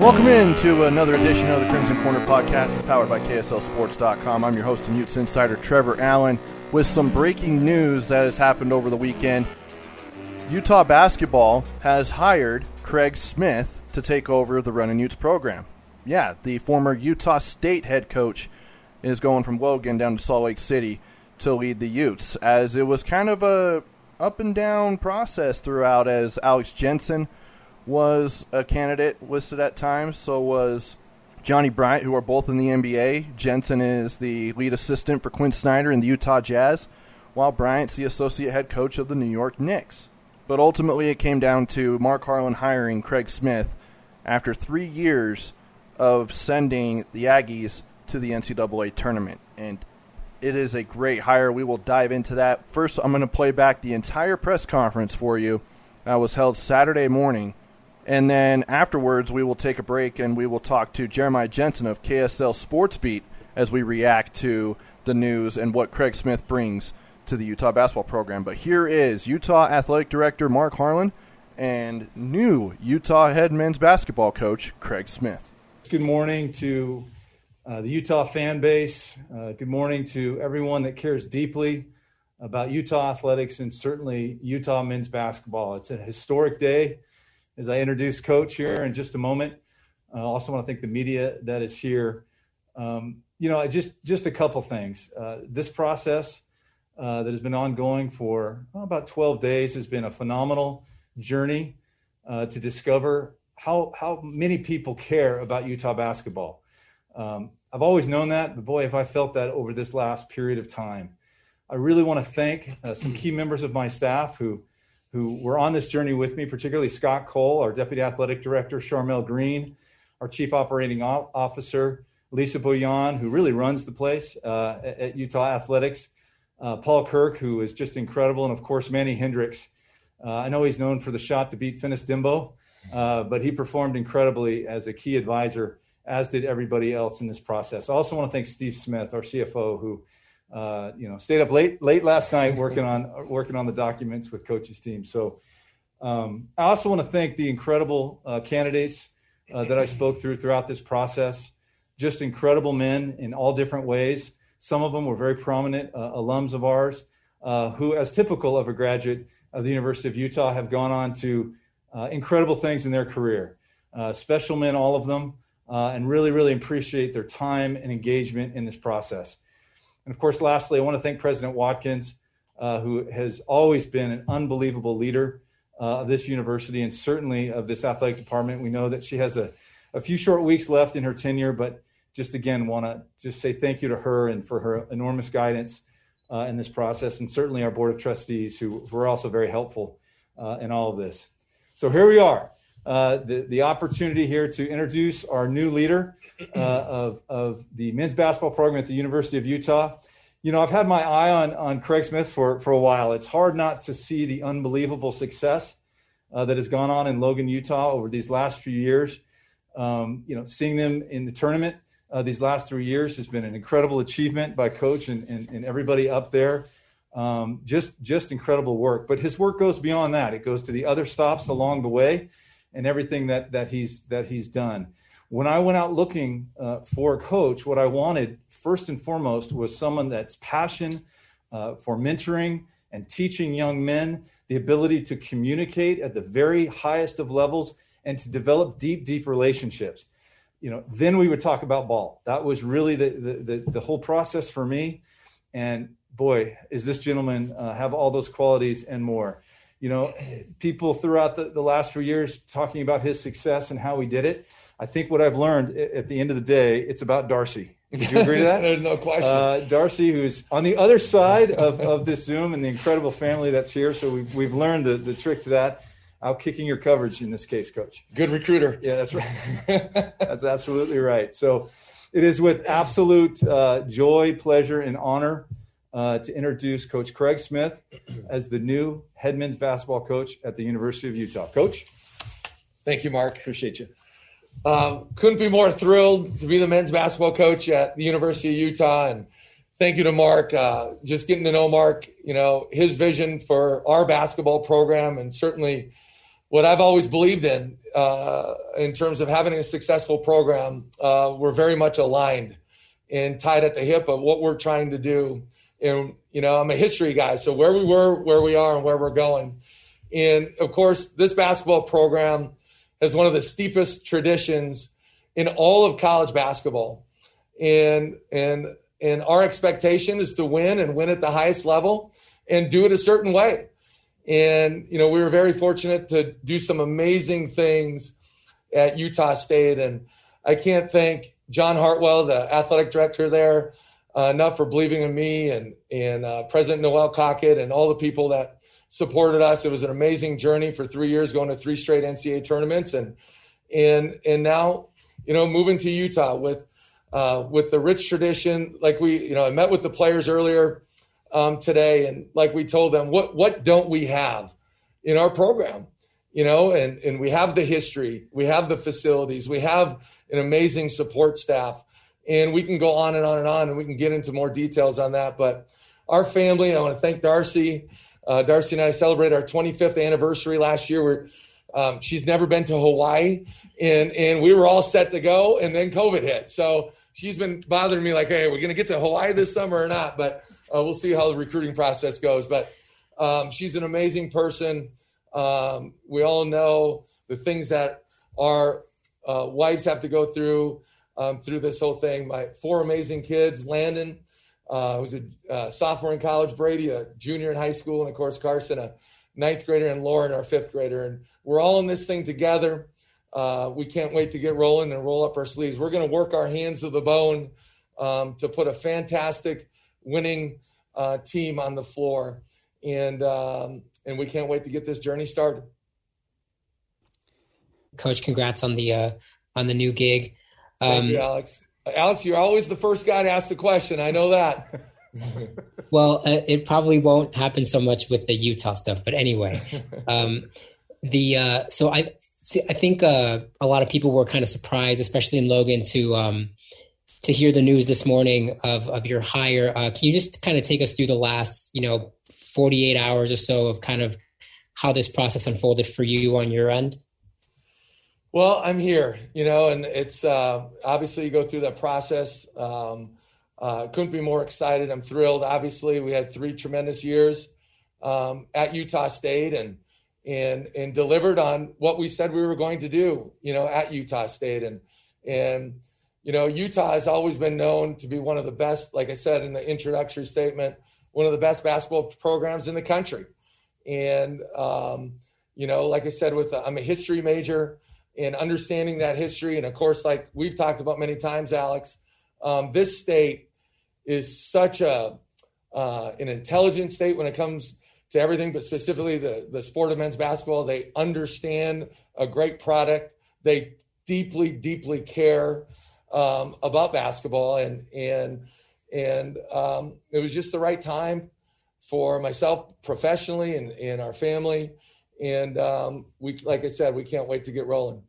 Welcome in to another edition of the Crimson Corner podcast. It's powered by KSLSports.com. I'm your host and Utes insider, Trevor Allen, with some breaking news that has happened over the weekend. Utah basketball has hired Craig Smith to take over the Runnin' Utes program. Yeah, the former Utah State head coach is going from Logan down to Salt Lake City to lead the Utes, as it was kind of a up and down process throughout. As Alex Jensen was a candidate listed at times. So was Johnny Bryant, who are both in the NBA. Jensen is the lead assistant for Quin Snyder in the Utah Jazz, while Bryant's the associate head coach of the New York Knicks. But ultimately, it came down to Mark Harlan hiring Craig Smith after three years of sending the Aggies to the NCAA tournament. And it is a great hire. We will dive into that. First, I'm going to play back the entire press conference for you that was held Saturday morning and then afterwards, we will take a break and we will talk to Jeremiah Jensen of KSL Sports Beat as we react to the news and what Craig Smith brings to the Utah basketball program. But here is Utah Athletic Director Mark Harlan and new Utah head men's basketball coach Craig Smith. Good morning to uh, the Utah fan base. Uh, good morning to everyone that cares deeply about Utah athletics and certainly Utah men's basketball. It's a historic day as I introduce Coach here in just a moment. I uh, also want to thank the media that is here. Um, you know, just just a couple things. Uh, this process uh, that has been ongoing for about 12 days has been a phenomenal journey uh, to discover how how many people care about Utah basketball. Um, I've always known that, but boy, if I felt that over this last period of time. I really want to thank uh, some key members of my staff who who were on this journey with me, particularly Scott Cole, our Deputy Athletic Director, Charmel Green, our Chief Operating Officer, Lisa Bouillon, who really runs the place uh, at Utah Athletics, uh, Paul Kirk, who is just incredible, and of course, Manny Hendrix. Uh, I know he's known for the shot to beat Fennis Dembo, uh, but he performed incredibly as a key advisor, as did everybody else in this process. I also want to thank Steve Smith, our CFO, who uh, you know, stayed up late late last night working on working on the documents with coach's team. So um, I also want to thank the incredible uh, candidates uh, that I spoke through throughout this process. Just incredible men in all different ways. Some of them were very prominent uh, alums of ours, uh, who, as typical of a graduate of the University of Utah, have gone on to incredible things in their career. special men, all of them, and really, really appreciate their time and engagement in this process. And of course, lastly, I want to thank President Watkins, uh, who has always been an unbelievable leader uh, of this university and certainly of this athletic department. We know that she has a, a few short weeks left in her tenure, but just again want to just say thank you to her and for her enormous guidance uh, in this process, and certainly our board of trustees who were also very helpful uh, in all of this. So here we are, uh, the the opportunity here to introduce our new leader uh, of, of the men's basketball program at the University of Utah. you know, I've had my eye on on Craig Smith for for a while. It's hard not to see the unbelievable success uh, that has gone on in Logan, Utah, over these last few years. Um, you know, seeing them in the tournament uh, these last three years has been an incredible achievement by coach and, and, and everybody up there. Um, just just incredible work. But his work goes beyond that. It goes to the other stops along the way, and everything that that he's that he's done. When I went out looking uh, for a coach, what I wanted first and foremost was someone that's passion uh, for mentoring and teaching young men the ability to communicate at the very highest of levels and to develop deep, deep relationships. You know, then we would talk about ball. That was really the the, the, the whole process for me. And boy, is this gentleman uh, have all those qualities and more. You know, people throughout the, the last few years talking about his success and how he did it. I think what I've learned at the end of the day, it's about Darcy. Would you agree to that? There's no question. Uh, Darcy, who's on the other side of, of this Zoom and the incredible family that's here. So we've, we've learned the, the trick to that. Out kicking your coverage in this case, coach. Good recruiter. Yeah, that's right. that's absolutely right. So it is with absolute uh, joy, pleasure, and honor uh, to introduce Coach Craig Smith as the new head men's basketball coach at the University of Utah. Coach? Thank you, Mark. Appreciate you. Um, couldn't be more thrilled to be the men's basketball coach at the University of Utah. And thank you to Mark. Uh, just getting to know Mark, you know, his vision for our basketball program and certainly what I've always believed in uh, in terms of having a successful program. Uh, we're very much aligned and tied at the hip of what we're trying to do. And, you know, I'm a history guy. So where we were, where we are, and where we're going. And of course, this basketball program has one of the steepest traditions in all of college basketball. And and and our expectation is to win and win at the highest level and do it a certain way. And you know, we were very fortunate to do some amazing things at Utah State and I can't thank John Hartwell, the athletic director there, uh, enough for believing in me and and uh, President Noelle Cockett and all the people that supported us. It was an amazing journey for three years, going to three straight NCAA tournaments, and and and now you know moving to Utah with uh, with the rich tradition. Like we, you know, I met with the players earlier um, today, and like we told them, what what don't we have in our program? You know, and and we have the history, we have the facilities, we have an amazing support staff, and we can go on and on and on, and we can get into more details on that, but. Our family, I want to thank Darcy uh, Darcy and I celebrated our 25th anniversary last year. We're, um, she's never been to Hawaii, and and we were all set to go, and then COVID hit. So she's been bothering me like, hey, we're going to get to Hawaii this summer or not? But uh, we'll see how the recruiting process goes. But um, she's an amazing person. Um, we all know the things that our uh, wives have to go through um, through this whole thing. My four amazing kids, Landon, uh, was a uh, sophomore in college, Brady, a junior in high school, and of course, Carson, a ninth grader, and Lauren, our fifth grader. And we're all in this thing together. Uh, we can't wait to get rolling and roll up our sleeves. We're going to work our hands to the bone um, to put a fantastic winning uh, team on the floor. And, um, and we can't wait to get this journey started. Coach, congrats on the uh, on the new gig. Um, Thank you, Alex. Alex, you're always the first guy to ask the question. I know that. well, uh, it probably won't happen so much with the Utah stuff, but anyway, um, the uh, so I I think uh, a lot of people were kind of surprised, especially in Logan, to um, to hear the news this morning of of your hire. Uh, can you just kind of take us through the last you know 48 hours or so of kind of how this process unfolded for you on your end? Well, I'm here, you know, and it's uh, obviously you go through that process. Um, uh, couldn't be more excited. I'm thrilled. Obviously, we had three tremendous years um, at Utah State and and and delivered on what we said we were going to do, you know, at Utah State. And and you know, Utah has always been known to be one of the best, like I said in the introductory statement, one of the best basketball programs in the country. And um, you know, like I said, with I'm a history major and understanding that history. And of course, like we've talked about many times, Alex, um, this state is such a uh, an intelligent state when it comes to everything, but specifically the the sport of men's basketball. They understand a great product. They deeply, deeply care um, about basketball, and and And um, it was just the right time for myself professionally and, and our family. And um, we, like I said, we can't wait to get rolling.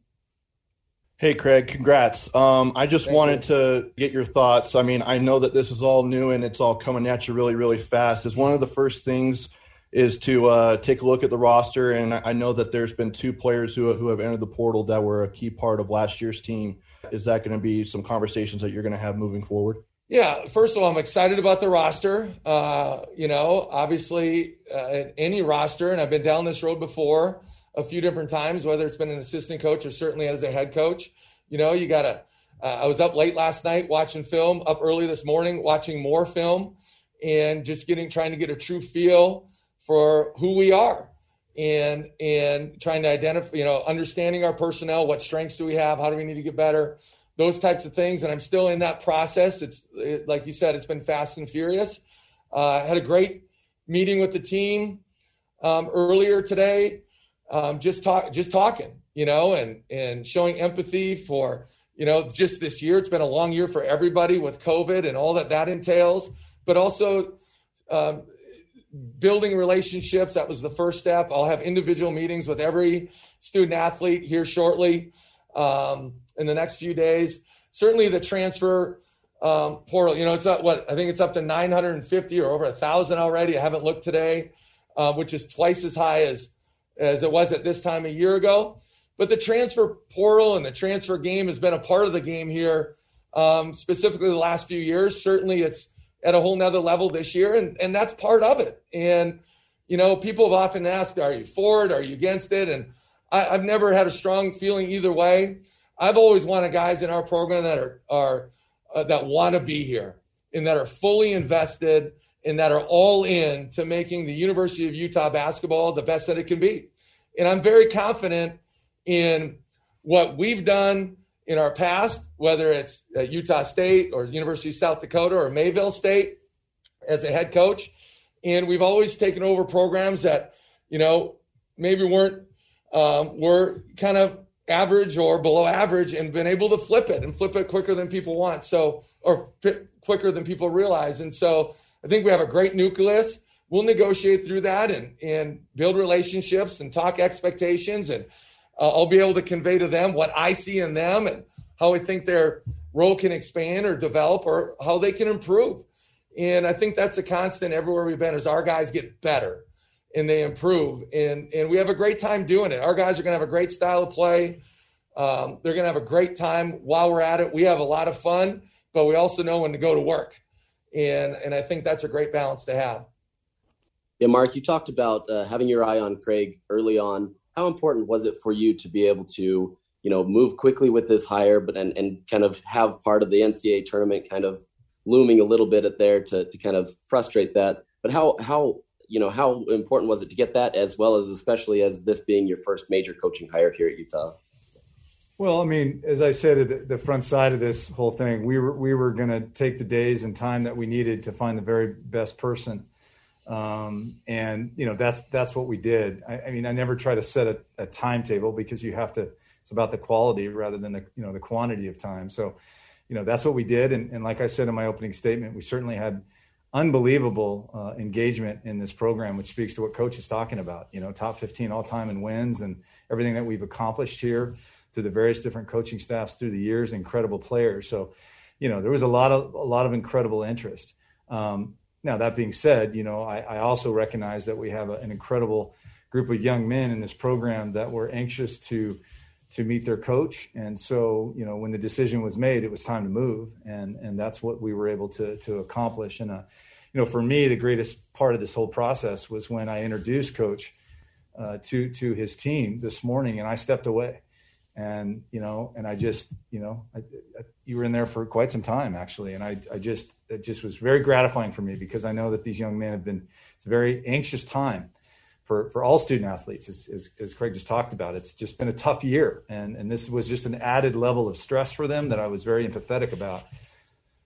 Hey, Craig, congrats. Um, I just Thank wanted to get your thoughts. I mean, I know that this is all new and it's all coming at you really, really fast. Is one of the first things is to uh, take a look at the roster. And I know that there's been two players who, who have entered the portal that were a key part of last year's team. Is that going to be some conversations that you're going to have moving forward? Yeah, first of all, I'm excited about the roster. Uh, you know, obviously, uh, any roster, and I've been down this road before a few different times, whether it's been an assistant coach or certainly as a head coach. You know, you got to. Uh, I was up late last night watching film, up early this morning watching more film, and just getting trying to get a true feel for who we are, and and trying to identify, you know, understanding our personnel, what strengths do we have, how do we need to get better, those types of things. And I'm still in that process. It's it, like you said, it's been fast and furious. Uh, had a great meeting with the team um, earlier today um, just talk, just talking, you know, and and showing empathy for, you know, just this year. It's been a long year for everybody with COVID and all that that entails, but also um, building relationships. That was the first step. I'll have individual meetings with every student athlete here shortly um, in the next few days. Certainly, the transfer um, portal. You know, it's up what I think it's up to 950 or over a thousand already. I haven't looked today, uh, which is twice as high as as it was at this time a year ago. But the transfer portal and the transfer game has been a part of the game here, um, specifically the last few years. Certainly, it's at a whole nother level this year, and, and that's part of it. And, you know, people have often asked, are you for it? Are you against it? And I, I've never had a strong feeling either way. I've always wanted guys in our program that are, are uh, that want to be here and that are fully invested and that are all in to making the University of Utah basketball the best that it can be. And I'm very confident in what we've done in our past, whether it's at Utah State or University of South Dakota or Mayville State as a head coach. And we've always taken over programs that, you know, maybe weren't, um, were kind of average or below average and been able to flip it and flip it quicker than people want. So, or quicker than people realize. And so I think we have a great nucleus we'll negotiate through that and and build relationships and talk expectations and uh, I'll be able to convey to them what I see in them and how I think their role can expand or develop or how they can improve. And I think that's a constant everywhere we've been is our guys get better and they improve and and we have a great time doing it. Our guys are going to have a great style of play. Um, they're going to have a great time while we're at it. We have a lot of fun, but we also know when to go to work. And and I think that's a great balance to have. Yeah, Mark, you talked about uh, having your eye on Craig early on. How important was it for you to be able to, you know, move quickly with this hire, but and, and kind of have part of the NCAA tournament kind of looming a little bit at there to, to kind of frustrate that. But how how you know how important was it to get that as well as especially as this being your first major coaching hire here at Utah? Well, I mean, as I said at the front side of this whole thing, we were we were going to take the days and time that we needed to find the very best person um, and you know that's that's what we did. I, I mean, I never try to set a, a, timetable because you have to. It's about the quality rather than the you know the quantity of time. So, you know that's what we did. And, and like I said in my opening statement, we certainly had unbelievable uh, engagement in this program, which speaks to what coach is talking about. You know, top 15 all time in wins and everything that we've accomplished here through the various different coaching staffs through the years, incredible players. So, you know, there was a lot of a lot of incredible interest. Um, now, that being said, you know, I, I also recognize that we have a, an incredible group of young men in this program that were anxious to to meet their coach. And so, you know, when the decision was made, it was time to move, and and that's what we were able to to accomplish. And uh, you know, for me, the greatest part of this whole process was when I introduced Coach uh, to to his team this morning, and I stepped away and you know and i just you know I, I, you were in there for quite some time actually and i i just it just was very gratifying for me because i know that these young men have been it's a very anxious time for for all student athletes as, as, as craig just talked about it's just been a tough year. And and this was just an added level of stress for them that i was very empathetic about.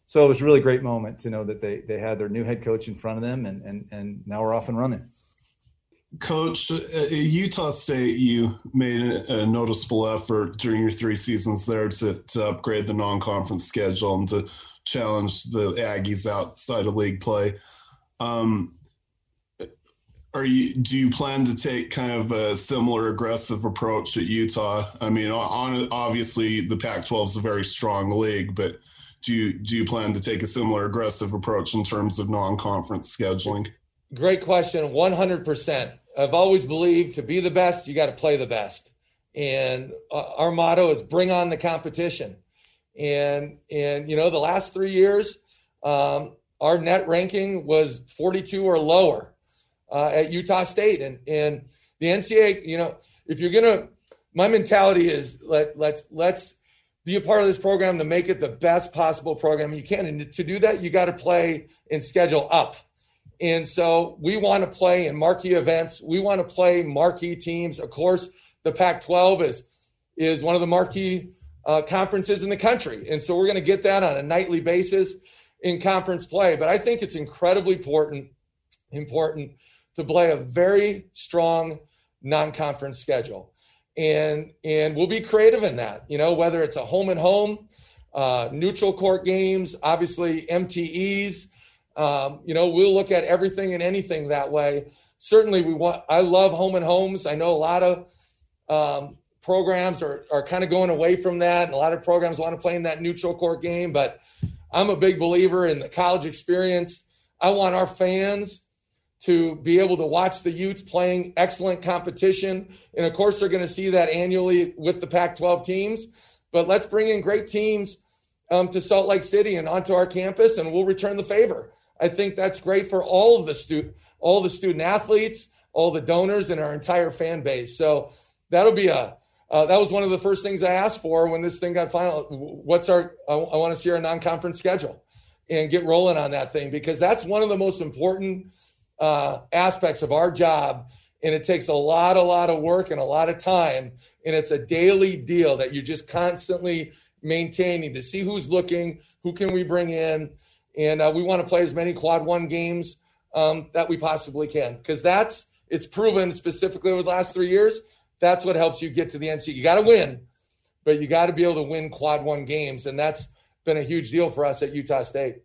So it was a really great moment to know that they they had their new head coach in front of them and and and now we're off and running. Coach, uh, at Utah State, you made a noticeable effort during your three seasons there to, to upgrade the non-conference schedule and to challenge the Aggies outside of league play. Um, are you do you plan to take kind of a similar aggressive approach at Utah? I mean, on, obviously the Pac-12 is a very strong league, but do you do you plan to take a similar aggressive approach in terms of non-conference scheduling? Great question. 100%. I've always believed to be the best, you got to play the best. And uh, our motto is bring on the competition. And, and you know, the last three years, um, our net ranking was 42 or lower uh, at Utah State. And, and the NCAA, you know, if you're to, my mentality is let, let's, let's be a part of this program to make it the best possible program you can. And to do that, you got to play and schedule up. And so we want to play in marquee events. We want to play marquee teams. Of course, the Pac-12 is is one of the marquee uh, conferences in the country, and so we're going to get that on a nightly basis in conference play. But I think it's incredibly important important to play a very strong non-conference schedule, and and we'll be creative in that. You know, whether it's a home and home, uh, neutral court games, obviously MTEs um, you know, we'll look at everything and anything that way. Certainly, we want. I love home and homes. I know a lot of um, programs are are kind of going away from that, and a lot of programs want to play in that neutral court game. But I'm a big believer in the college experience. I want our fans to be able to watch the Utes playing excellent competition, and of course, they're going to see that annually with the Pac-12 teams. But let's bring in great teams um, to Salt Lake City and onto our campus, and we'll return the favor. I think that's great for all of the student, all the student athletes, all the donors, and our entire fan base. So that'll be a uh, that was one of the first things I asked for when this thing got final. What's our? I, I want to see our non-conference schedule and get rolling on that thing because that's one of the most important uh, aspects of our job, and it takes a lot, a lot of work and a lot of time, and it's a daily deal that you're just constantly maintaining to see who's looking, who can we bring in, and uh, we want to play as many quad one games um, that we possibly can because that's it's proven specifically over the last three years. That's what helps you get to the NC. You got to win, but you got to be able to win quad one games, and that's been a huge deal for us at Utah State.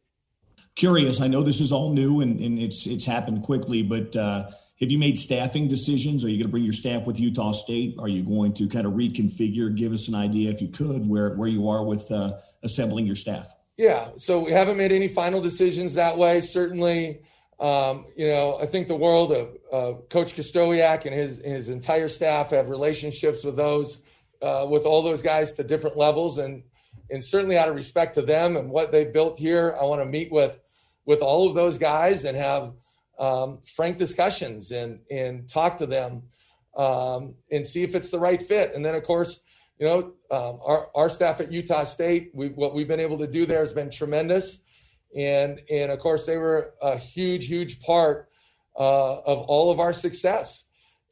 Curious, I know this is all new and, and it's it's happened quickly, but uh, have you made staffing decisions? Are you going to bring your staff with Utah State? Are you going to kind of reconfigure? Give us an idea, if you could, where where you are with uh, assembling your staff. Yeah, so we haven't made any final decisions that way. Certainly, um, you know, I think the world of uh, Coach Krystkowiak and his his entire staff have relationships with those uh, with all those guys to different levels, and and certainly out of respect to them and what they've built here, I want to meet with with all of those guys and have um, frank discussions and and talk to them um, and see if it's the right fit. And then, of course, you know, um, our, our staff at Utah State, we, what we've been able to do there has been tremendous. And, and of course, they were a huge, huge part uh, of all of our success.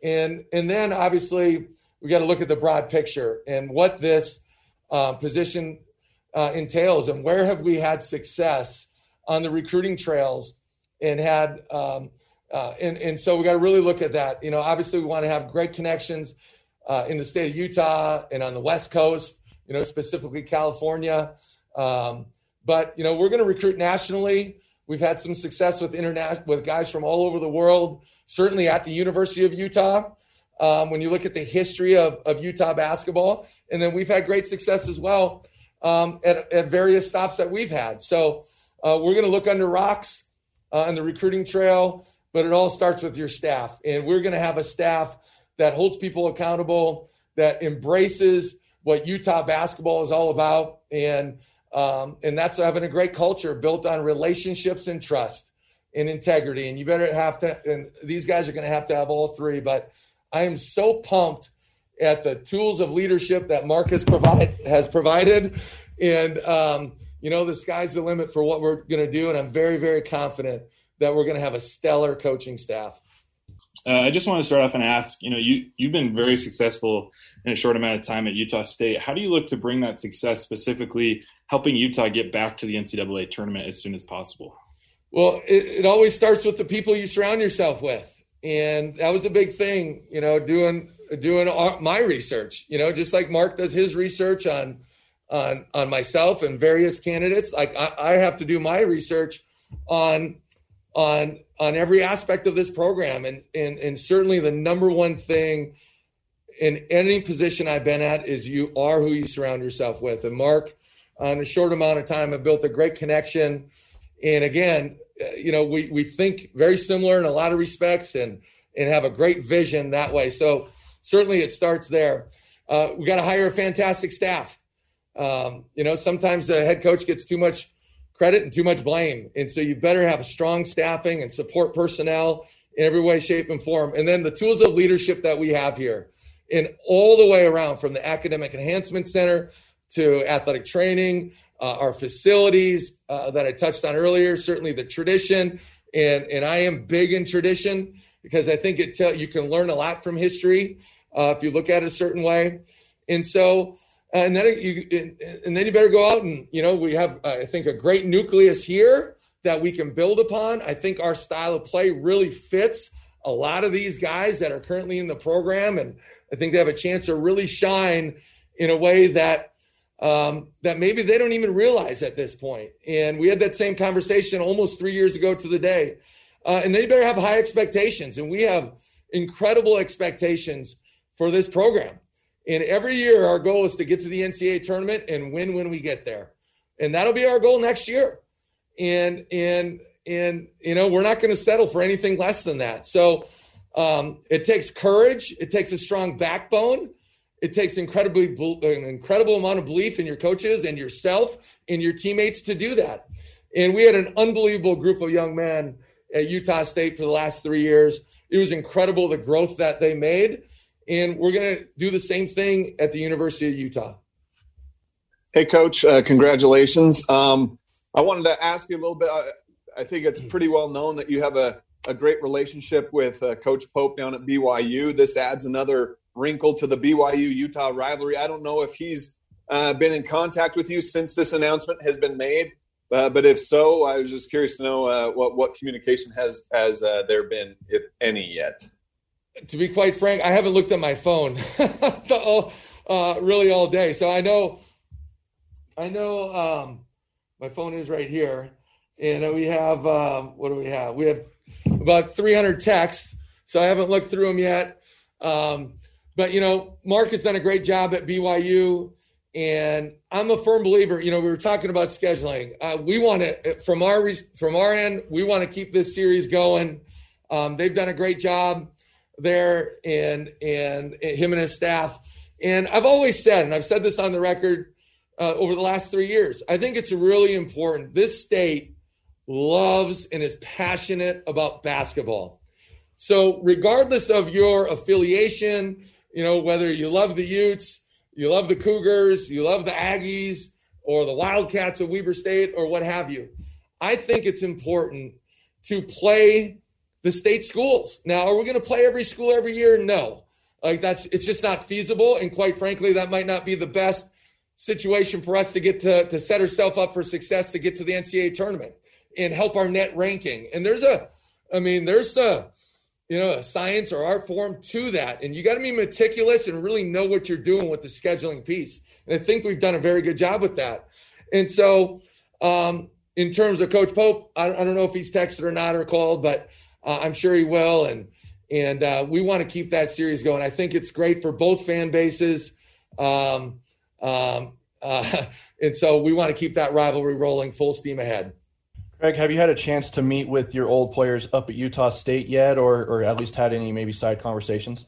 And, and then obviously, we got to look at the broad picture and what this uh, position uh, entails and where have we had success on the recruiting trails and had um, uh, and, and so we got to really look at that you know obviously we want to have great connections uh, in the state of Utah and on the West Coast, you know, specifically California. Um, but you know, we're going to recruit nationally. We've had some success with international with guys from all over the world. Certainly at the University of Utah. Um, when you look at the history of, of Utah basketball, and then we've had great success as well um, at, at various stops that we've had. So uh, we're going to look under rocks uh, on the recruiting trail, but it all starts with your staff, and we're going to have a staff that holds people accountable, that embraces what Utah basketball is all about, and um, and that's having a great culture built on relationships and trust and integrity. And you better have to. And these guys are going to have to have all three. But I am so pumped at the tools of leadership that Marcus provide has provided, and um, you know the sky's the limit for what we're going to do. And I'm very very confident that we're going to have a stellar coaching staff. Uh, I just want to start off and ask, you know, you you've been very successful in a short amount of time at Utah State. How do you look to bring that success, specifically helping Utah get back to the NCAA tournament as soon as possible? Well, it, it always starts with the people you surround yourself with, and that was a big thing. You know, doing doing my research. You know, just like Mark does his research on on on myself and various candidates. Like I, I have to do my research on on on every aspect of this program, and and and certainly the number one thing in any position I've been at is you are who you surround yourself with. And Mark, on a short amount of time, have built a great connection. And again, you know, we we think very similar in a lot of respects, and and have a great vision that way. So certainly it starts there. Uh, we got to hire a fantastic staff. Um, you know, sometimes the head coach gets too much credit and too much blame. And so you better have a strong staffing and support personnel in every way, shape, and form. And then the tools of leadership that we have here in all the way around from the Academic Enhancement Center to athletic training, uh, our facilities uh, that I touched on earlier, certainly the tradition. And, and I am big in tradition because I think it tell, you can learn a lot from history uh, if you look at it a certain way. And so, uh, and then you, and then you better go out and you know we have I think a great nucleus here that we can build upon. I think our style of play really fits a lot of these guys that are currently in the program, and I think they have a chance to really shine in a way that um, that maybe they don't even realize at this point. And we had that same conversation almost three years ago to the day. Uh, and they better have high expectations, and we have incredible expectations for this program. And every year, our goal is to get to the NCAA tournament and win when we get there, and that'll be our goal next year. And and and you know, we're not going to settle for anything less than that. So um, it takes courage. It takes a strong backbone. It takes incredibly an incredible amount of belief in your coaches and yourself and your teammates to do that. And we had an unbelievable group of young men at Utah State for the last three years. It was incredible the growth that they made and we're going to do the same thing at the University of Utah. Hey, Coach, uh, congratulations. Um, I wanted to ask you a little bit. I, I, think it's pretty well known that you have a, a great relationship with uh, Coach Pope down at BYU. This adds another wrinkle to the BYU Utah rivalry. I don't know if he's uh, been in contact with you since this announcement has been made. Uh, but if so, I was just curious to know uh, what what communication has has uh, there been, if any, yet to be quite frank, I haven't looked at my phone uh, really all day. So I know, I know um, my phone is right here, and we have um, what do we have? We have about 300 texts. So I haven't looked through them yet. Um, but you know, Mark has done a great job at BYU, and I'm a firm believer. You know, we were talking about scheduling. Uh, we want to, from our from our end, we want to keep this series going. Um, they've done a great job there and and him and his staff. And I've always said, and I've said this on the record uh, over the last three years, I think it's really important. This state loves and is passionate about basketball. So, regardless of your affiliation, you know, whether you love the Utes, you love the Cougars, you love the Aggies, or the Wildcats of Weber State, or what have you, I think it's important to play the state schools. Now, are we going to play every school every year? No. Like that's it's just not feasible. And quite frankly, that might not be the best situation for us to get to to set ourselves up for success to get to the NCAA tournament and help our net ranking. And there's a I mean, there's a you know, a science or art form to that. And you got to be meticulous and really know what you're doing with the scheduling piece. And I think we've done a very good job with that. And so, um, in terms of Coach Pope, I, I don't know if he's texted or not or called, but uh, I'm sure he will, and and uh, we want to keep that series going. I think it's great for both fan bases, um, um, uh, and so we want to keep that rivalry rolling full steam ahead. Craig, have you had a chance to meet with your old players up at Utah State yet, or or at least had any maybe side conversations?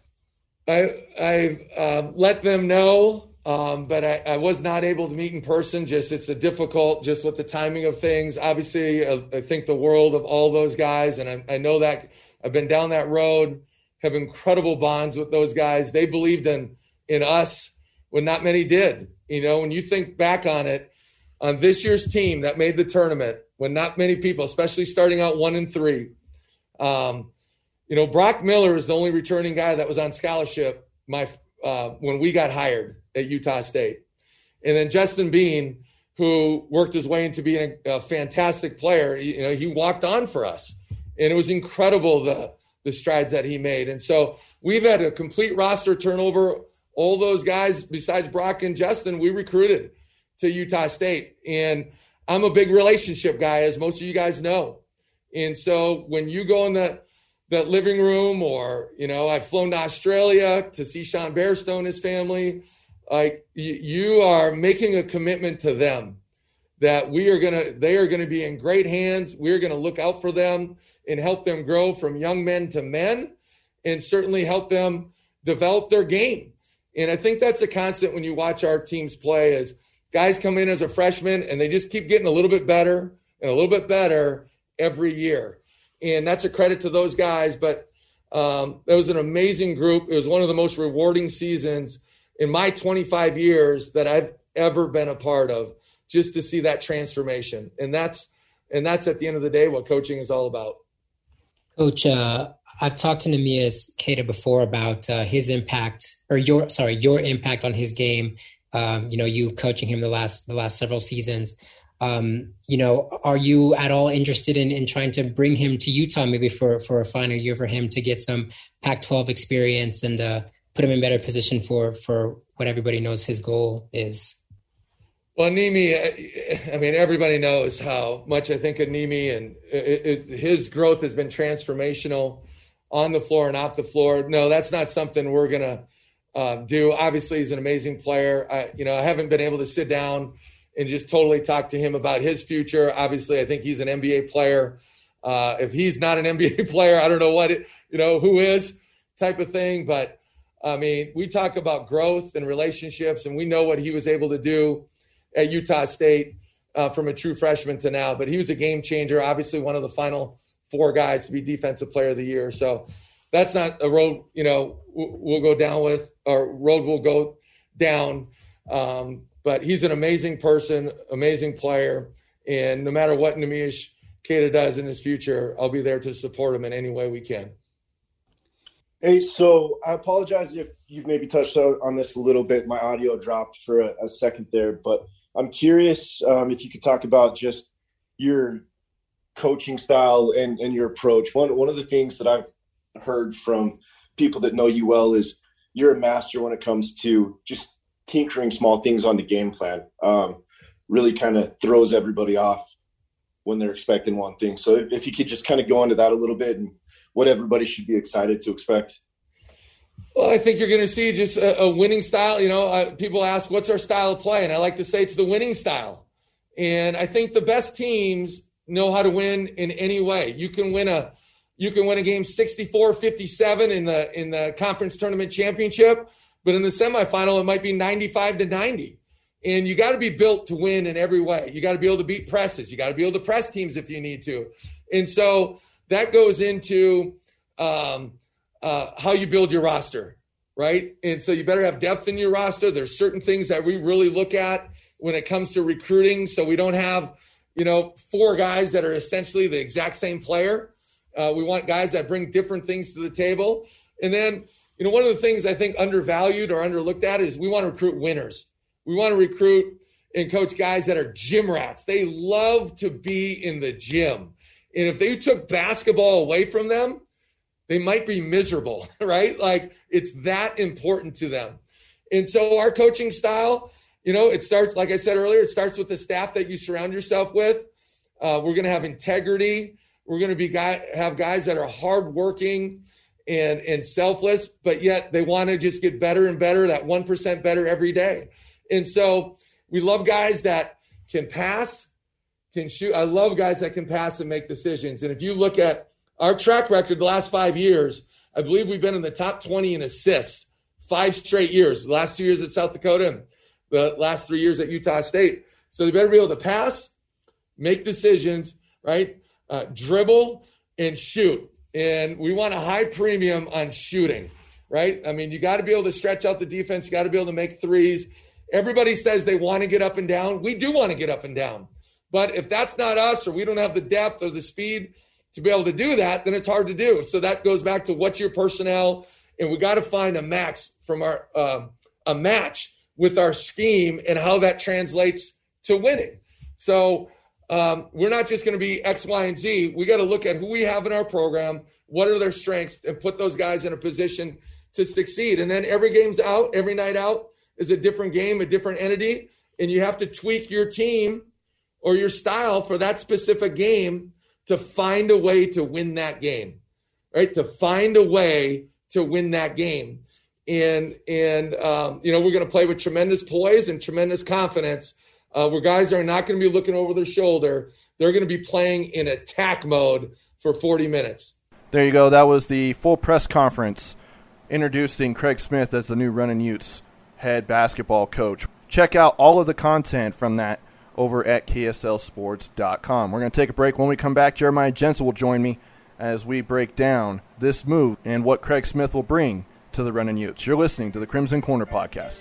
I I've uh, let them know um, but I, I, was not able to meet in person. Just it's a difficult, just with the timing of things. Obviously, I, uh, I think the world of all those guys, and I, I, know that I've been down that road. Have incredible bonds with those guys. They believed in in us when not many did. You know, when you think back on it, on this year's team that made the tournament, when not many people, especially starting out one and three, um, you know, Brock Miller is the only returning guy that was on scholarship. My uh, when we got hired at Utah State. And then Justin Bean, who worked his way into being a, a fantastic player, you know, he walked on for us. And it was incredible the the strides that he made. And so we've had a complete roster turnover. All those guys, besides Brock and Justin, we recruited to Utah State. And I'm a big relationship guy, as most of you guys know. And so when you go in the the living room, or you know, I've flown to Australia to see Sean Bairstow, his family. Like you are making a commitment to them that we are gonna, they are gonna be in great hands. We're gonna look out for them and help them grow from young men to men, and certainly help them develop their game. And I think that's a constant when you watch our teams play. Is guys come in as a freshman and they just keep getting a little bit better and a little bit better every year. And that's a credit to those guys. But um, it was an amazing group. It was one of the most rewarding seasons in my 25 years that I've ever been a part of, just to see that transformation. And that's and that's at the end of the day what coaching is all about. Coach, uh, I've talked to Neemias Queta before about uh, his impact, or your sorry, your impact on his game. Um, you know, you coaching him the last the last several seasons. Um, you know, are you at all interested in, in trying to bring him to Utah maybe for, for a final year for him to get some Pac-12 experience and uh, put him in better position for for what everybody knows his goal is? Well, Nimi, I mean, everybody knows how much I think of Nimi, and it, it, his growth has been transformational on the floor and off the floor. No, that's not something we're gonna uh, do. Obviously, he's an amazing player. I, you know, I haven't been able to sit down and just totally talk to him about his future. Obviously, I think he's an NBA player. Uh, if he's not an NBA player, I don't know what it, you know, who is type of thing. But I mean, we talk about growth and relationships, and we know what he was able to do at Utah State uh, from a true freshman to now. But he was a game changer. Obviously, one of the final four guys to be Defensive Player of the Year. So that's not a road, you know, we'll go down with, or road we'll go down. Um, but he's an amazing person, amazing player. And no matter what Neemias Queta does in his future, I'll be there to support him in any way we can. Hey, so I apologize if you've maybe touched on this a little bit. My audio dropped for a, a second there, but I'm curious um, if you could talk about just your coaching style and, and your approach. One one of the things that I've heard from people that know you well is you're a master when it comes to just tinkering small things on the game plan. Um, really kind of throws everybody off when they're expecting one thing. So if you could just kind of go into that a little bit and what everybody should be excited to expect. Well, I think you're going to see just a, a winning style. You know, uh, people ask, what's our style of play? And I like to say it's the winning style. And I think the best teams know how to win in any way. You can win a you can win a game 64-57 in the in the conference tournament championship, but in the semifinal it might be 95 to 90. And you got to be built to win in every way. You got to be able to beat presses. You got to be able to press teams if you need to. And so that goes into um, uh, how you build your roster, right? And so you better have depth in your roster. There's certain things that we really look at when it comes to recruiting, so we don't have you know four guys that are essentially the exact same player. Uh, we want guys that bring different things to the table, and then you know one of the things I think undervalued or underlooked at is we want to recruit winners. We want to recruit and coach guys that are gym rats. They love to be in the gym. And if they took basketball away from them, they might be miserable, right? Like it's that important to them. And so our coaching style, you know, it starts, like I said earlier, it starts with the staff that you surround yourself with. Uh, we're going to have integrity. We're going to be guy, have guys that are hardworking and and selfless, but yet they want to just get better and better, that one percent better every day. And so we love guys that can pass, can shoot. I love guys that can pass and make decisions. And if you look at our track record the last five years, I believe we've been in the top 20 in assists five straight years. The last two years at South Dakota and the last three years at Utah State. So they better be able to pass, make decisions, right? Uh, dribble and shoot. And we want a high premium on shooting, right? I mean, you got to be able to stretch out the defense. You got to be able to make threes. Everybody says they want to get up and down. We do want to get up and down. But if that's not us or we don't have the depth or the speed to be able to do that, then it's hard to do. So that goes back to what's your personnel, and we got to find a max from our uh, a match with our scheme and how that translates to winning. So um, we're not just going to be X, Y, and Z. We got to look at who we have in our program, what are their strengths, and put those guys in a position to succeed. And then every game's out, every night out is a different game, a different entity and you have to tweak your team or your style for that specific game to find a way to win that game, right? To find a way to win that game. And, and um, you know, we're going to play with tremendous poise and tremendous confidence uh, where guys are not going to be looking over their shoulder. They're going to be playing in attack mode for 40 minutes. There you go. That was the full press conference introducing Craig Smith as the new Running Utes head basketball coach. Check out all of the content from that over at KSLSports.com. We're going to take a break. When we come back, Jeremiah Jensen will join me as we break down this move and what Craig Smith will bring to the Running Utes. You're listening to the Crimson Corner podcast.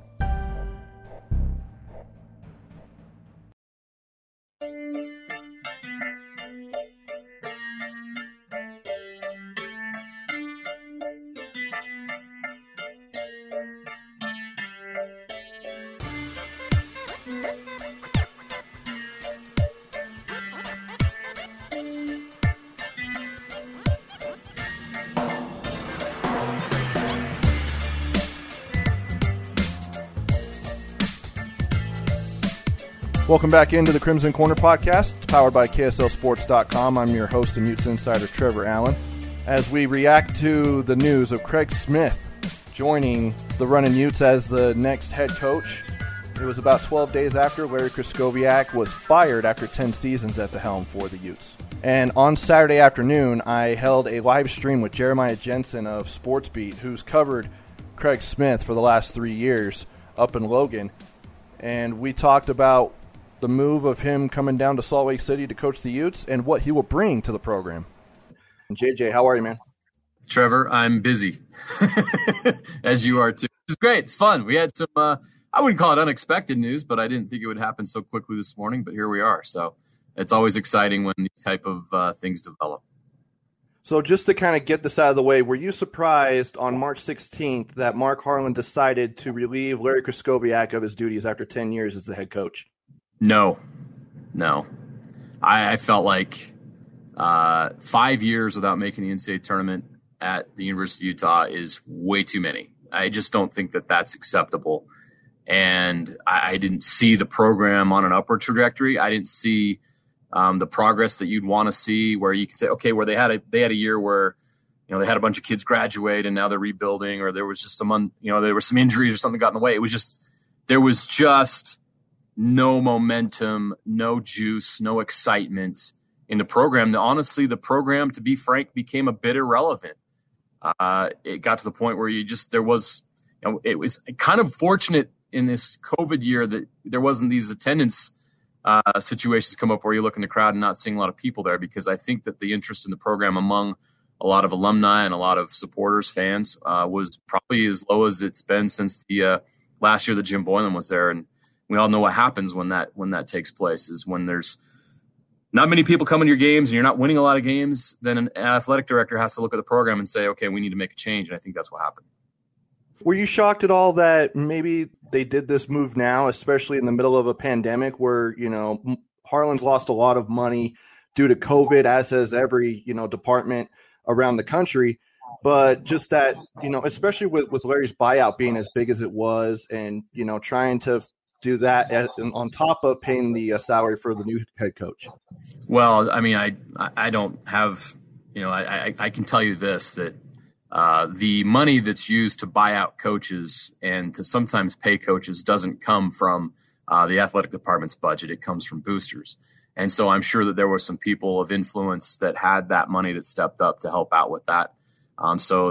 Welcome back into the Crimson Corner podcast. It's powered by KSLSports.com. I'm your host and Utes Insider, Trevor Allen. As we react to the news of Craig Smith joining the Runnin' Utes as the next head coach, it was about 12 days after Larry Krystkowiak was fired after 10 seasons at the helm for the Utes. And on Saturday afternoon, I held a live stream with Jeremiah Jensen of SportsBeat, who's covered Craig Smith for the last three years up in Logan. And we talked about the move of him coming down to Salt Lake City to coach the Utes and what he will bring to the program. JJ, how are you, man? Trevor, I'm busy, as you are too. It's great. It's fun. We had some, uh, I wouldn't call it unexpected news, but I didn't think it would happen so quickly this morning. But here we are. So it's always exciting when these type of uh, things develop. So just to kind of get this out of the way, were you surprised on March 16th that Mark Harlan decided to relieve Larry Krystkowiak of his duties after 10 years as the head coach? No, no. I, I felt like uh, five years without making the NCAA tournament at the University of Utah is way too many. I just don't think that that's acceptable. And I, I didn't see the program on an upward trajectory. I didn't see um, the progress that you'd want to see, where you could say, okay, where they had a they had a year where you know they had a bunch of kids graduate and now they're rebuilding, or there was just some un, you know there were some injuries or something got in the way. It was just there was just no momentum, no juice, no excitement in the program. Honestly, the program, to be frank, became a bit irrelevant. Uh, it got to the point where you just there was, you know, it was kind of fortunate in this COVID year that there wasn't these attendance uh, situations come up where you look in the crowd and not seeing a lot of people there because I think that the interest in the program among a lot of alumni and a lot of supporters, fans, uh, was probably as low as it's been since the uh, last year that Jim Boylan was there. And we all know what happens when that when that takes place is when there's not many people coming to your games and you're not winning a lot of games, then an athletic director has to look at the program and say, okay, we need to make a change. And I think that's what happened. Were you shocked at all that maybe they did this move now, especially in the middle of a pandemic where, you know, Harlan's lost a lot of money due to COVID, as has every, you know, department around the country. But just that, you know, especially with, with Larry's buyout being as big as it was and, you know, trying to do that on top of paying the uh, salary for the new head coach? Well, I mean, I I don't have you know I I, I can tell you this that uh, the money that's used to buy out coaches and to sometimes pay coaches doesn't come from uh, the athletic department's budget. It comes from boosters. And so I'm sure that there were some people of influence that had that money that stepped up to help out with that. Um, so,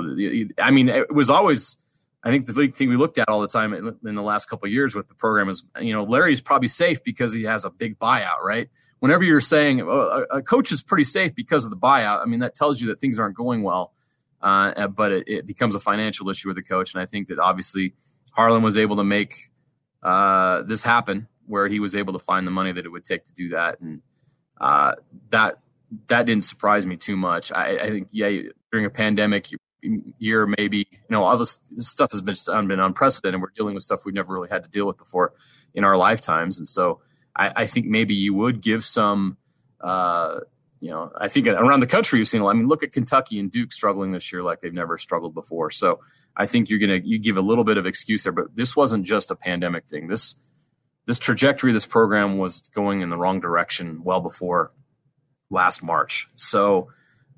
I mean, it was always I think the thing we looked at all the time in, in the last couple years with the program is, you know, Larry's probably safe because he has a big buyout, right? Whenever you're saying oh, a coach is pretty safe because of the buyout, I mean, that tells you that things aren't going well. Uh, but it, it, becomes a financial issue with the coach. And I think that obviously Harlan was able to make uh, this happen, where he was able to find the money that it would take to do that, and uh, that that didn't surprise me too much. I, I think yeah, during a pandemic year, maybe you know all this, this stuff has been been unprecedented. We're dealing with stuff we've never really had to deal with before in our lifetimes, and so I, I think maybe you would give some. Uh, you know, I think around the country you've seen. I mean, look at Kentucky and Duke struggling this year like they've never struggled before. So I think you're gonna you give a little bit of excuse there, but this wasn't just a pandemic thing. This this trajectory, this program was going in the wrong direction well before last March. So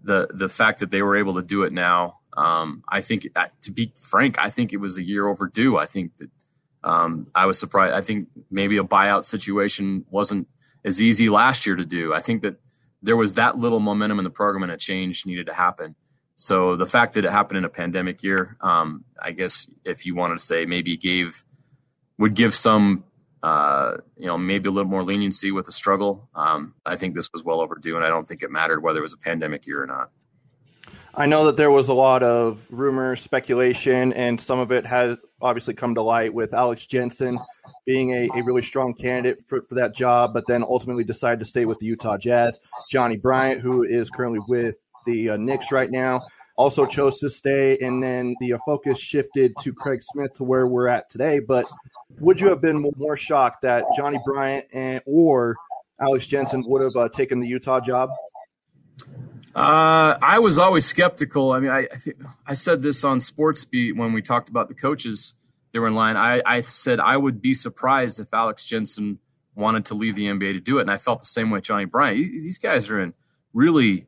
the the fact that they were able to do it now, um, I think, uh, to be frank, I think it was a year overdue. I think that um, I was surprised. I think maybe a buyout situation wasn't as easy last year to do. I think that there was that little momentum in the program and a change needed to happen. So the fact that it happened in a pandemic year, um, I guess if you wanted to say maybe gave would give some uh, you know maybe a little more leniency with the struggle. Um, I think this was well overdue, and I don't think it mattered whether it was a pandemic year or not. I know that there was a lot of rumor, speculation, and some of it has obviously come to light with Alex Jensen being a, a really strong candidate for, for that job, but then ultimately decided to stay with the Utah Jazz. Johnny Bryant, who is currently with the uh, Knicks right now, also chose to stay, and then the uh, focus shifted to Craig Smith to where we're at today. But would you have been more shocked that Johnny Bryant and or Alex Jensen would have uh, taken the Utah job? Uh, I was always skeptical. I mean, I I, I said this on Sports Beat when we talked about the coaches that were in line. I, I said I would be surprised if Alex Jensen wanted to leave the NBA to do it, and I felt the same way Johnny Bryant. These guys are in really,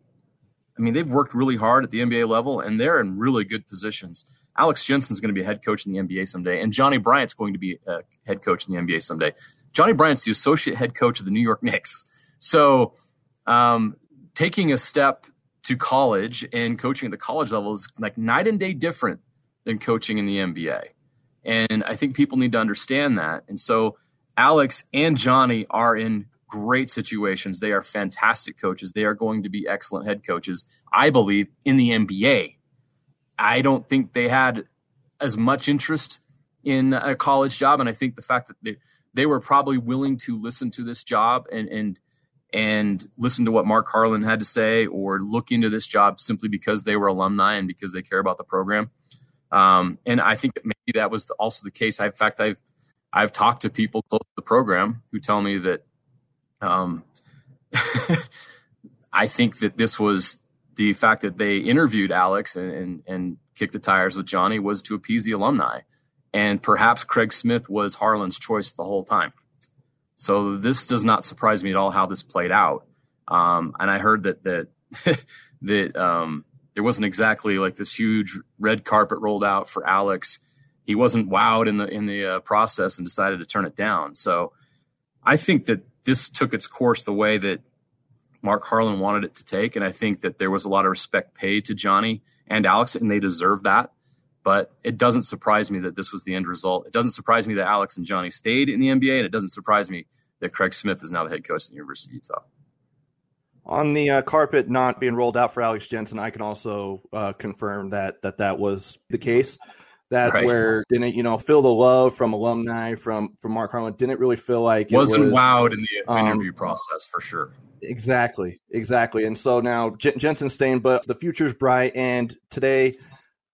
I mean, they've worked really hard at the NBA level, and they're in really good positions. Alex Jensen's going to be a head coach in the NBA someday, and Johnny Bryant's going to be a head coach in the NBA someday. Johnny Bryant's the associate head coach of the New York Knicks. So, um, taking a step to college and coaching at the college level is like night and day different than coaching in the NBA. And I think people need to understand that. And so Alex and Johnny are in great situations. They are fantastic coaches. They are going to be excellent head coaches, I believe, in the NBA. I don't think they had as much interest in a college job. And I think the fact that they, they were probably willing to listen to this job and, and and listen to what Mark Harlan had to say or look into this job simply because they were alumni and because they care about the program. Um, and I think that maybe that was also the case. I, in fact, I've I've talked to people close to the program who tell me that um, I think that this was the fact that they interviewed Alex and, and, and kicked the tires with Johnny was to appease the alumni. And perhaps Craig Smith was Harlan's choice the whole time. So this does not surprise me at all how this played out. Um, and I heard that that that um, there wasn't exactly like this huge red carpet rolled out for Alex. He wasn't wowed in the in the uh, process and decided to turn it down. So I think that this took its course the way that Mark Harlan wanted it to take, and I think that there was a lot of respect paid to Johnny and Alex, and they deserve that. But it doesn't surprise me that this was the end result. It doesn't surprise me that Alex and Johnny stayed in the NBA, and it doesn't surprise me that Craig Smith is now the head coach at the University of Utah. On the uh, carpet not being rolled out for Alex Jensen, I can also uh, confirm that that that was the case. That right. where didn't you know feel the love from alumni from from Mark Harlan didn't really feel like it wasn't was, wowed in the um, interview process for sure. Exactly, exactly. And so now J- Jensen staying, but the future's bright. And today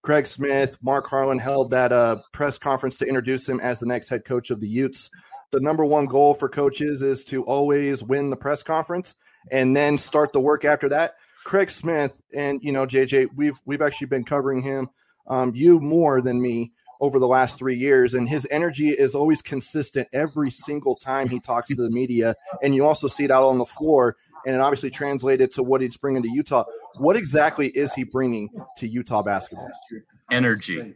Craig Smith, Mark Harlan held that uh, press conference to introduce him as the next head coach of the Utes. The number one goal for coaches is to always win the press conference and then start the work after that. Craig Smith and you know JJ, we've we've actually been covering him, um, you more than me over the last three years, and his energy is always consistent every single time he talks to the media, and you also see it out on the floor and it obviously translated to what he's bringing to Utah. What exactly is he bringing to Utah basketball? Energy,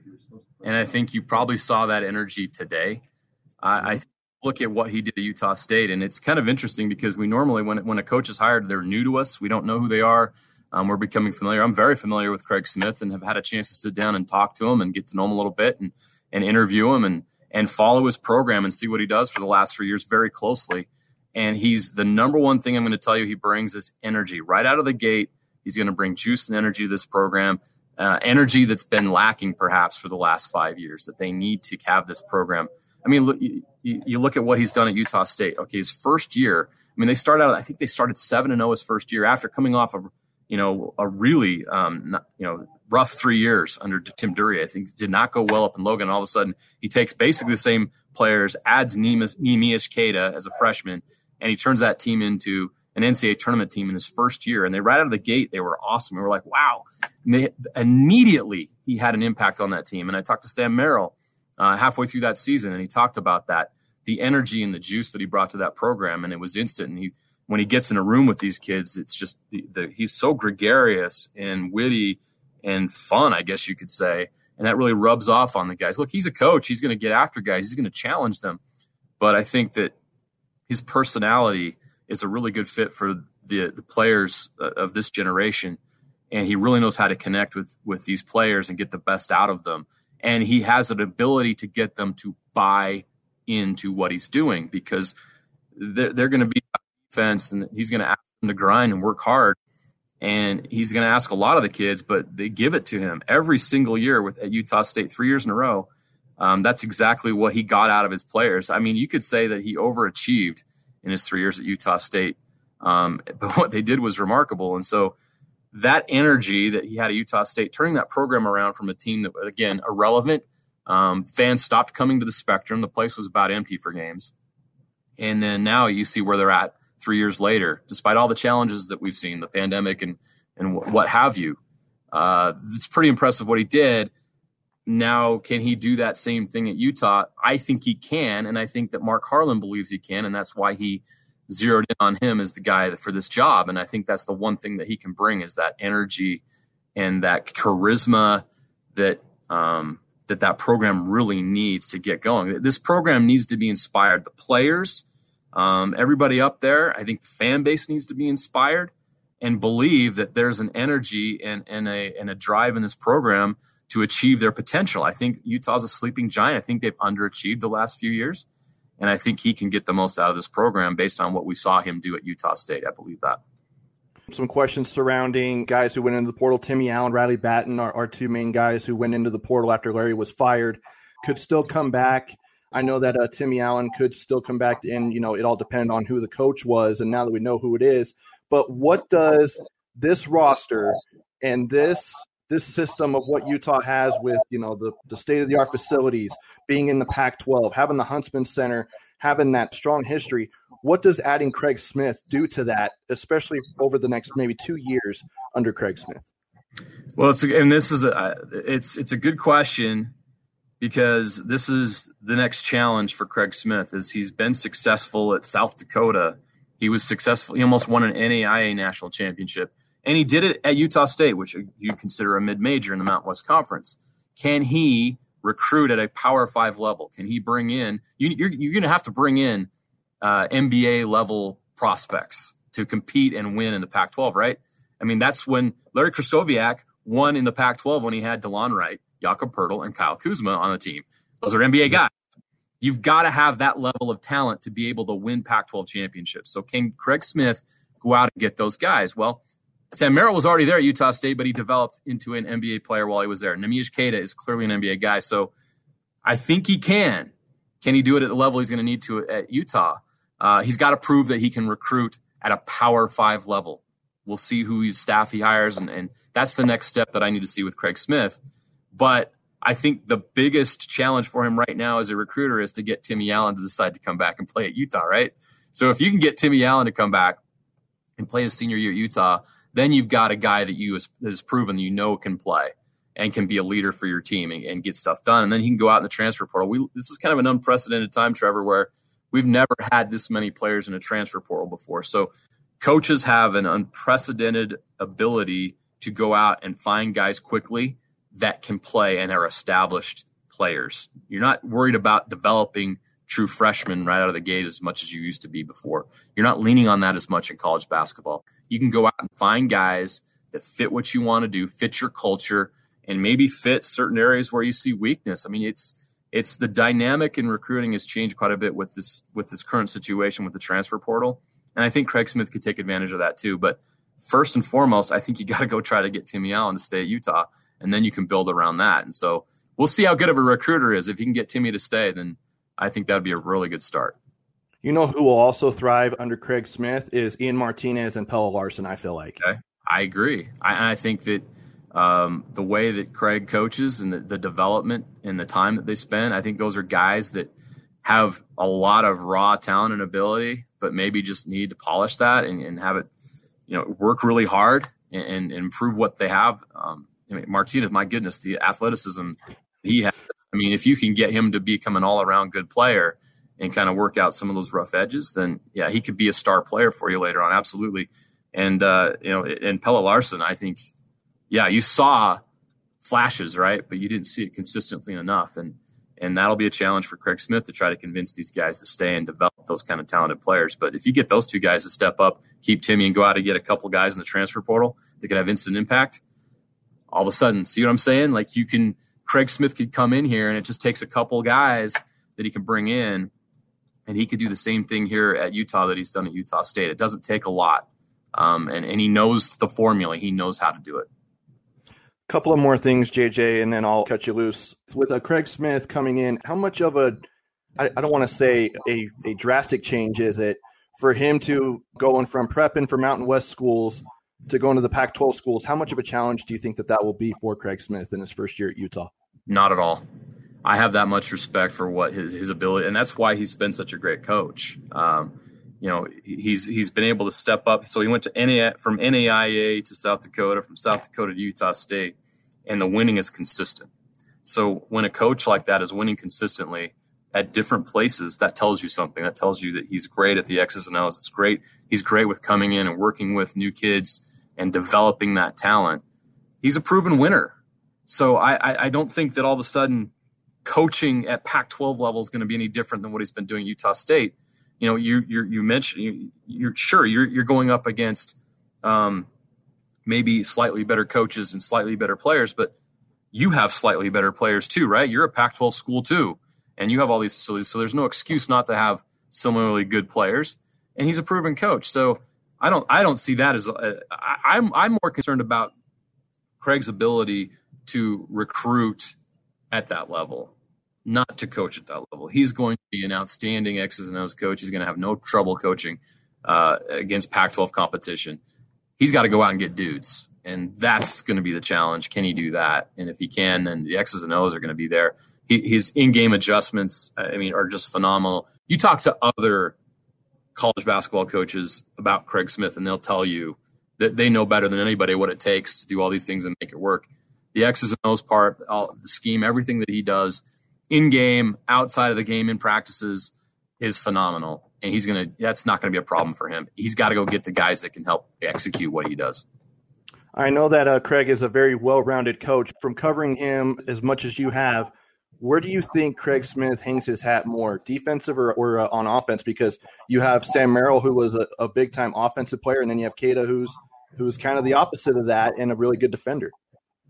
and I think you probably saw that energy today. I, I look at what he did at Utah State, and it's kind of interesting because we normally, when when a coach is hired, they're new to us. We don't know who they are. Um, we're becoming familiar. I'm very familiar with Craig Smith and have had a chance to sit down and talk to him and get to know him a little bit and and interview him and and follow his program and see what he does for the last three years very closely. And he's the number one thing I'm going to tell you he brings is energy right out of the gate. He's going to bring juice and energy to this program. uh, energy that's been lacking perhaps for the last five years. That they need to have this program. I mean, look, you, you look at what he's done at Utah State. Okay, his first year. I mean, they started out. I think they started seven and zero his first year after coming off of you know a really um, not, you know rough three years under Tim Duryea. I think did not go well up in Logan. All of a sudden, he takes basically the same players, adds Neemias Queta as a freshman, and he turns that team into an NCAA tournament team in his first year. And they right out of the gate, they were awesome. We were like, wow. They, immediately, he had an impact on that team. And I talked to Sam Merrill uh, halfway through that season, and he talked about that the energy and the juice that he brought to that program, and it was instant. And he, when he gets in a room with these kids, it's just the, the, he's so gregarious and witty and fun, I guess you could say, and that really rubs off on the guys. Look, he's a coach; he's going to get after guys, he's going to challenge them. But I think that his personality is a really good fit for the the players uh, of this generation, and he really knows how to connect with with these players and get the best out of them. And he has an ability to get them to buy into what he's doing because they're, they're going to be defense and he's going to ask them to grind and work hard. And he's going to ask a lot of the kids, but they give it to him every single year with at Utah State, three years in a row. Um, that's exactly what he got out of his players. I mean, you could say that he overachieved in his three years at Utah State, um, but what they did was remarkable. And so that energy that he had at Utah State, turning that program around from a team that, again, irrelevant um, fans stopped coming to the Spectrum. The place was about empty for games. And then now you see where they're at three years later, despite all the challenges that we've seen, the pandemic and and what have you. Uh, it's pretty impressive what he did. Now, can he do that same thing at Utah? I think he can, and I think that Mark Harlan believes he can, and that's why he zeroed in on him as the guy for this job. And I think that's the one thing that he can bring is that energy and that charisma that um, that that program really needs to get going. This program needs to be inspired. The players, um, everybody up there, I think the fan base needs to be inspired and believe that there's an energy and, and, a, and a drive in this program to achieve their potential. I think Utah's a sleeping giant. I think they've underachieved the last few years. And I think he can get the most out of this program based on what we saw him do at Utah State. I believe that some questions surrounding guys who went into the portal. Timmy Allen, Riley Battin are, two main guys who went into the portal after Larry was fired. Could still come back. I know that uh, Timmy Allen could still come back, and you know it all depended on who the coach was. And now that we know who it is, but what does this roster and this this system of what Utah has with you know the the state of the art facilities, being in the Pac-12, having the Huntsman Center, having that strong history, what does adding Craig Smith do to that, especially over the next maybe two years under Craig Smith? Well, it's and this is a it's it's a good question because this is the next challenge for Craig Smith. Is he's been successful at South Dakota. He was successful. He almost won an NAIA national championship, and he did it at Utah State, which you consider a mid major in the Mountain West Conference. Can he recruit at a Power Five level? Can he bring in? You, you're you're going to have to bring in uh, NBA level prospects to compete and win in the Pac 12, right? I mean, that's when Larry Krystkowiak won in the Pac 12 when he had Delon Wright, Jakob Poeltl, and Kyle Kuzma on the team. Those are NBA guys. You've got to have that level of talent to be able to win Pac 12 championships. So, can Craig Smith go out and get those guys? Well, Sam Merrill was already there at Utah State, but he developed into an NBA player while he was there. Neemias Queta is clearly an NBA guy. So, I think he can. Can he do it at the level he's going to need to at Utah? Uh, he's got to prove that he can recruit at a power five level. We'll see who his staff he hires, and, and that's the next step that I need to see with Craig Smith. But I think the biggest challenge for him right now as a recruiter is to get Timmy Allen to decide to come back and play at Utah, right? So if you can get Timmy Allen to come back and play his senior year at Utah, then you've got a guy that you has, proven you know can play and can be a leader for your team and, and, get stuff done. And then he can go out in the transfer portal. We, this is kind of an unprecedented time, Trevor, where – We've never had this many players in a transfer portal before. So coaches have an unprecedented ability to go out and find guys quickly that can play and are established players. You're not worried about developing true freshman right out of the gate as much as you used to be before. You're not leaning on that as much in college basketball. You can go out and find guys that fit what you want to do, fit your culture, and maybe fit certain areas where you see weakness. I mean, it's it's the dynamic in recruiting has changed quite a bit with this with this current situation with the transfer portal, and I think Craig Smith could take advantage of that too. But first and foremost, I think you got to go try to get Timmy Allen to stay at Utah, and then you can build around that. And so we'll see how good of a recruiter is. If he can get Timmy to stay, then I think that would be a really good start. You know who will also thrive under Craig Smith is Ian Martinez and Pelle Larsson. I feel like. Okay. I agree. I, I think that um, the way that Craig coaches and the, the, development and the time that they spend, I think those are guys that have a lot of raw talent and ability, but maybe just need to polish that and, and have it, you know, work really hard and, and improve what they have. Um, I mean, Martinez, my goodness, the athleticism he has. I mean, if you can get him to become an all-around good player and kind of work out some of those rough edges, then yeah, he could be a star player for you later on. Absolutely. And uh, you know, and Pelle Larsson, I think, yeah, you saw flashes, right, but you didn't see it consistently enough, and and that'll be a challenge for Craig Smith to try to convince these guys to stay and develop those kind of talented players. But if you get those two guys to step up, keep Timmy, and go out and get a couple guys in the transfer portal that could have instant impact, all of a sudden, see what I'm saying? Like you can, Craig Smith could come in here, and it just takes a couple guys that he can bring in, and he could do the same thing here at Utah that he's done at Utah State. It doesn't take a lot, um, and and he knows the formula. He knows how to do it A couple of more things, JJ, and then I'll cut you loose. With uh, Craig Smith coming in, how much of a I, I don't want to say a, a drastic change is it for him to going from prepping for Mountain West schools to going to the Pac 12 schools? How much of a challenge do you think that that will be for Craig Smith in his first year at Utah? Not at all. I have that much respect for what his, his ability, and that's why he's been such a great coach. Um, you know, he's he's been able to step up. So he went to NA, from NAIA to South Dakota, from South Dakota to Utah State, and the winning is consistent. So when a coach like that is winning consistently at different places, that tells you something. That tells you that he's great at the X's and O's. It's great. He's great with coming in and working with new kids and developing that talent. He's a proven winner. So I, I, I don't think that all of a sudden coaching at Pac-12 level is going to be any different than what he's been doing at Utah State you know, you you you mentioned you, are sure you're you're going up against um, maybe slightly better coaches and slightly better players, but you have slightly better players too, right? You're a Pac-12 school too, and you have all these facilities, so there's no excuse not to have similarly good players. And he's a proven coach, so I don't I don't see that as a, I, I'm I'm more concerned about Craig's ability to recruit at that level not to coach at that level. He's going to be an outstanding X's and O's coach. He's going to have no trouble coaching uh, against Pac 12 competition. He's got to go out and get dudes. And that's going to be the challenge. Can he do that? And if he can, then the X's and O's are going to be there. His in game adjustments, I mean, are just phenomenal. You talk to other college basketball coaches about Craig Smith, and they'll tell you that they know better than anybody what it takes to do all these things and make it work. The X's and O's part, all, the scheme, everything that he does in game, outside of the game, in practices is phenomenal. And he's gonna that's not gonna be a problem for him. He's got to go get the guys that can help execute what he does. I know that uh, Craig is a very well-rounded coach. From covering him as much as you have, where do you think Craig Smith hangs his hat more, defensive or, or uh, on offense? Because you have Sam Merrill, who was a, a big-time offensive player, and then you have Queta, who's who's kind of the opposite of that and a really good defender.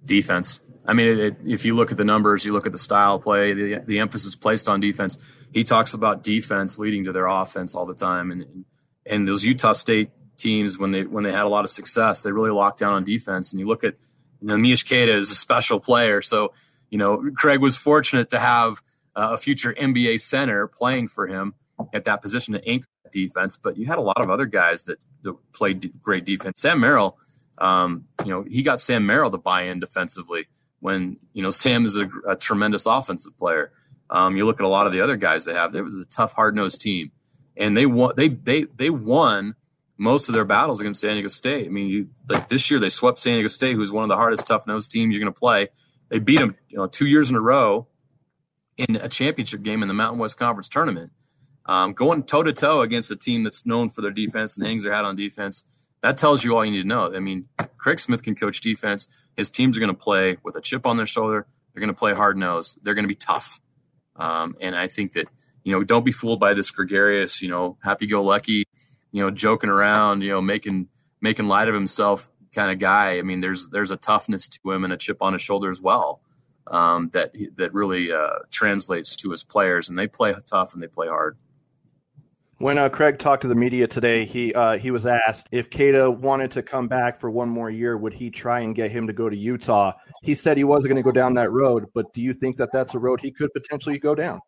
Defense. I mean, it, it, if you look at the numbers, you look at the style play, the, the emphasis placed on defense. He talks about defense leading to their offense all the time, and and those Utah State teams when they when they had a lot of success, they really locked down on defense. And you look at you know Neemias Queta is a special player, so you know Craig was fortunate to have uh, a future NBA center playing for him at that position to anchor defense. But you had a lot of other guys that, that played great defense. Sam Merrill, um, you know, he got Sam Merrill to buy in defensively when you know Sam is a, a tremendous offensive player. Um, you look at a lot of the other guys they have. It was a tough, hard nosed team, and they won. They they they won most of their battles against San Diego State. I mean, you, like this year they swept San Diego State, who's one of the hardest, tough nosed teams you're going to play. They beat them, you know, two years in a row in a championship game in the Mountain West Conference tournament. Um, going toe to toe against a team that's known for their defense and hangs their hat on defense that tells you all you need to know. I mean, Craig Smith can coach defense. His teams are going to play with a chip on their shoulder. They're going to play hard nose. They're going to be tough. Um, and I think that, you know, don't be fooled by this gregarious, you know, happy go lucky, you know, joking around, you know, making, making light of himself kind of guy. I mean, there's, there's a toughness to him and a chip on his shoulder as well. Um, that, that really, uh, translates to his players and they play tough and they play hard When uh, Craig talked to the media today, he uh, he was asked if Queta wanted to come back for one more year, would he try and get him to go to Utah? He said he wasn't going to go down that road, but do you think that that's a road he could potentially go down?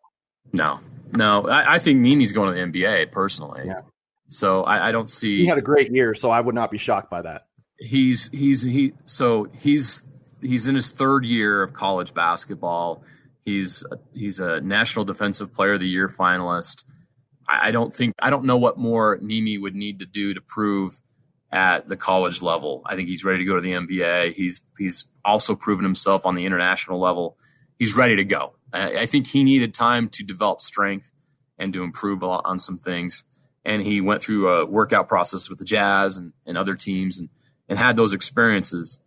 No, no. I, I think Nini's going to the NBA personally. Yeah. So I, I don't see. He had a great year, so I would not be shocked by that. He's he's he. So he's he's in his third year of college basketball. He's he's a National Defensive Player of the Year finalist. I, I don't think I don't know what more Nimi would need to do to prove at the college level. I think he's ready to go to the NBA. He's he's also proven himself on the international level. He's ready to go. I, I think he needed time to develop strength and to improve on some things. And he went through a workout process with the Jazz and, and other teams and, and had those experiences.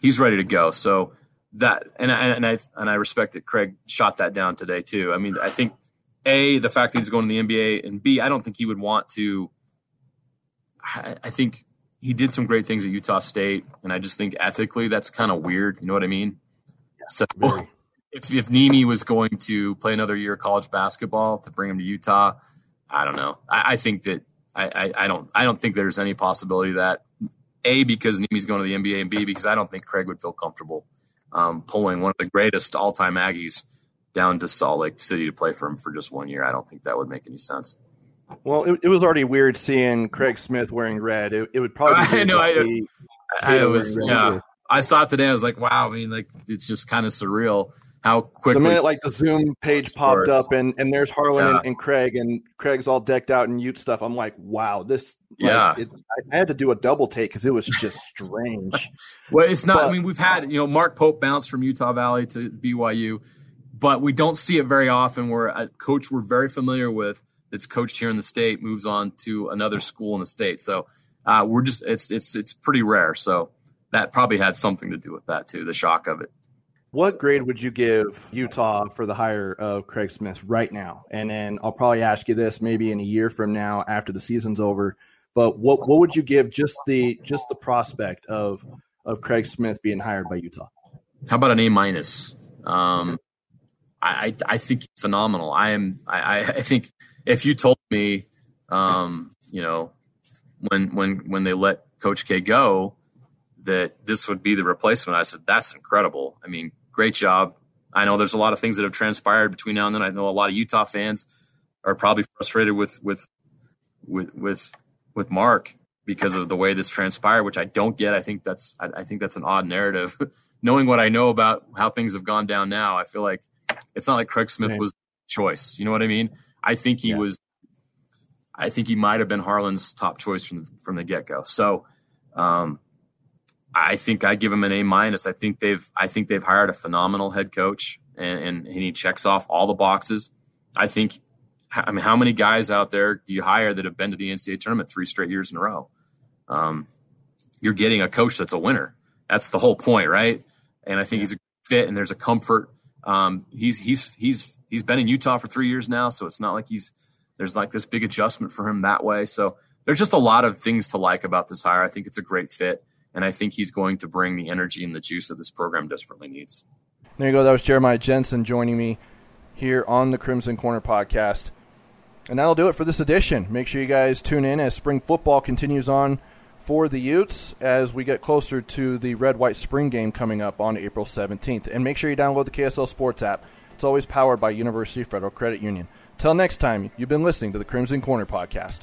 He's ready to go. So that and I, and I and I respect that Craig shot that down today too. I mean, I think a the fact that he's going to the NBA, and b I don't think he would want to. I, I think he did some great things at Utah State, and I just think ethically that's kind of weird. You know what I mean? Yeah, so if if Nimi was going to play another year of college basketball to bring him to Utah, I don't know. I, I think that I, I, I don't I don't think there's any possibility that a because Nimi's going to the NBA, and b because I don't think Craig would feel comfortable um, pulling one of the greatest all time Aggies down to Salt Lake City to play for him for just one year. I don't think that would make any sense. Well, it, it was already weird seeing Craig Smith wearing red. It, it would probably. I know. I, I, was. Yeah. I saw it today. I was like, wow. I mean, like it's just kind of surreal how quickly. The minute like the Zoom page popped up and and there's Harlan yeah. and, and, Craig and Craig's all decked out in Ute stuff. I'm like, wow, this. Like, yeah. It, I had to do a double take because it was just strange. well, it's not. But, I mean, we've had you know Mark Pope bounce from Utah Valley to BYU but we don't see it very often where a coach we're very familiar with that's coached here in the state moves on to another school in the state. So uh, we're just it's it's it's pretty rare. So that probably had something to do with that too, the shock of it. What grade would you give Utah for the hire of Craig Smith right now? And then I'll probably ask you this maybe in a year from now after the season's over. But what what would you give just the just the prospect of of Craig Smith being hired by Utah? How about an A minus? Um, I, I think phenomenal. I am. I, I think if you told me, um, you know, when when when they let Coach K go, that this would be the replacement, I said that's incredible. I mean, great job. I know there's a lot of things that have transpired between now and then. I know a lot of Utah fans are probably frustrated with with with with with Mark because of the way this transpired, which I don't get. I think that's I, I think that's an odd narrative. Knowing what I know about how things have gone down now, I feel like it's not like Craig Smith Same. was choice. You know what I mean? I think he yeah. was. I think he might have been Harlan's top choice from from the get go. So, um, I think I give him an A minus. I think they've I think they've hired a phenomenal head coach, and, and, and he checks off all the boxes. I think. I mean, how many guys out there do you hire that have been to the NCAA tournament three straight years in a row? Um, you're getting a coach that's a winner. That's the whole point, right? And I think yeah. he's a fit, and there's a comfort um, he's he's he's he's been in Utah for three years now, so it's not like he's there's like this big adjustment for him that way. So there's just a lot of things to like about this hire. I think it's a great fit, and I think he's going to bring the energy and the juice that this program desperately needs. There you go. That was Jeremiah Jensen joining me here on the Crimson Corner podcast. And that'll do it for this edition. Make sure you guys tune in as spring football continues on for the Utes as we get closer to the Red White Spring game coming up on April 17th. And make sure you download the KSL Sports app. It's always powered by University Federal Credit Union. Till next time, you've been listening to the Crimson Corner podcast.